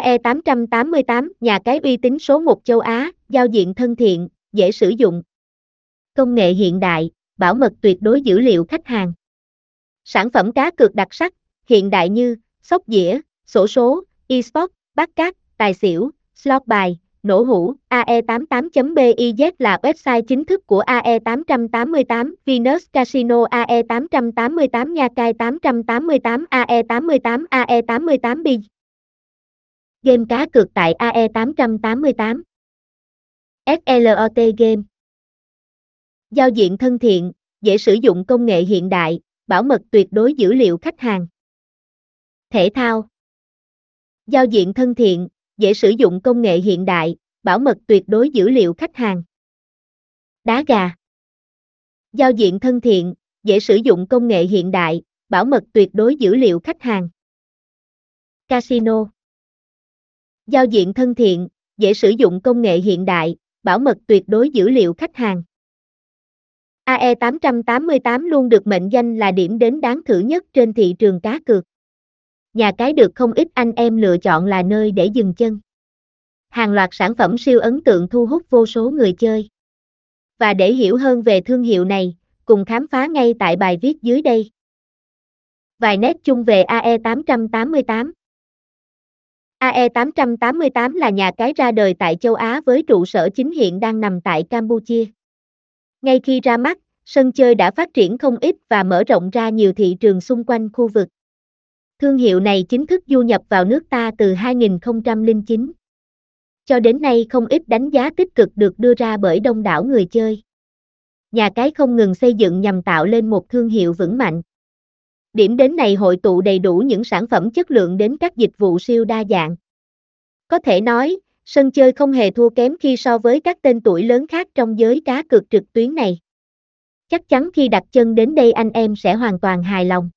AE888, nhà cái uy tín số 1 châu Á, giao diện thân thiện, dễ sử dụng. Công nghệ hiện đại, bảo mật tuyệt đối dữ liệu khách hàng. Sản phẩm cá cược đặc sắc, hiện đại như sóc dĩa, sổ số, eSports, bát cát, tài xỉu, slot bài, nổ hũ, AE88.biz là website chính thức của AE888, Venus Casino AE888 Nha Cai 888 AE88 AE88 Biz. Game cá cược tại AE888. SLOT Game. Giao diện thân thiện, dễ sử dụng công nghệ hiện đại, bảo mật tuyệt đối dữ liệu khách hàng. Thể thao. Giao diện thân thiện, dễ sử dụng công nghệ hiện đại, bảo mật tuyệt đối dữ liệu khách hàng. Đá gà. Giao diện thân thiện, dễ sử dụng công nghệ hiện đại, bảo mật tuyệt đối dữ liệu khách hàng. Casino. Giao diện thân thiện, dễ sử dụng công nghệ hiện đại, bảo mật tuyệt đối dữ liệu khách hàng. AE888 luôn được mệnh danh là điểm đến đáng thử nhất trên thị trường cá cược. Nhà cái được không ít anh em lựa chọn là nơi để dừng chân. Hàng loạt sản phẩm siêu ấn tượng thu hút vô số người chơi. Và để hiểu hơn về thương hiệu này, cùng khám phá ngay tại bài viết dưới đây. Vài nét chung về AE888 AE888 là nhà cái ra đời tại châu Á với trụ sở chính hiện đang nằm tại Campuchia. Ngay khi ra mắt, sân chơi đã phát triển không ít và mở rộng ra nhiều thị trường xung quanh khu vực. Thương hiệu này chính thức du nhập vào nước ta từ 2009. Cho đến nay không ít đánh giá tích cực được đưa ra bởi đông đảo người chơi. Nhà cái không ngừng xây dựng nhằm tạo lên một thương hiệu vững mạnh. Điểm đến này hội tụ đầy đủ những sản phẩm chất lượng đến các dịch vụ siêu đa dạng. Có thể nói, sân chơi không hề thua kém khi so với các tên tuổi lớn khác trong giới cá cược trực tuyến này. Chắc chắn khi đặt chân đến đây anh em sẽ hoàn toàn hài lòng.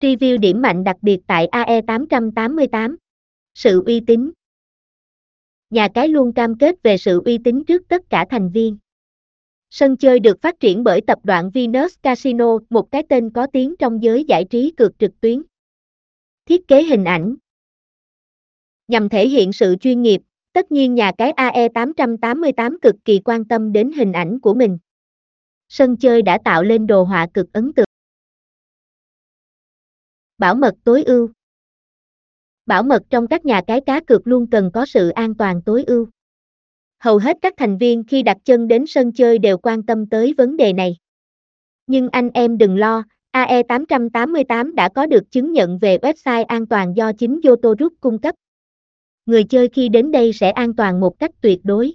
Review điểm mạnh đặc biệt tại AE888. Sự uy tín. Nhà cái luôn cam kết về sự uy tín trước tất cả thành viên. Sân chơi được phát triển bởi tập đoàn Venus Casino, một cái tên có tiếng trong giới giải trí cược trực tuyến. Thiết kế hình ảnh Nhằm thể hiện sự chuyên nghiệp, tất nhiên nhà cái AE888 cực kỳ quan tâm đến hình ảnh của mình. Sân chơi đã tạo lên đồ họa cực ấn tượng. Bảo mật tối ưu Bảo mật trong các nhà cái cá cược luôn cần có sự an toàn tối ưu. Hầu hết các thành viên khi đặt chân đến sân chơi đều quan tâm tới vấn đề này. Nhưng anh em đừng lo, AE888 đã có được chứng nhận về website an toàn do chính Yoto Group cung cấp. Người chơi khi đến đây sẽ an toàn một cách tuyệt đối.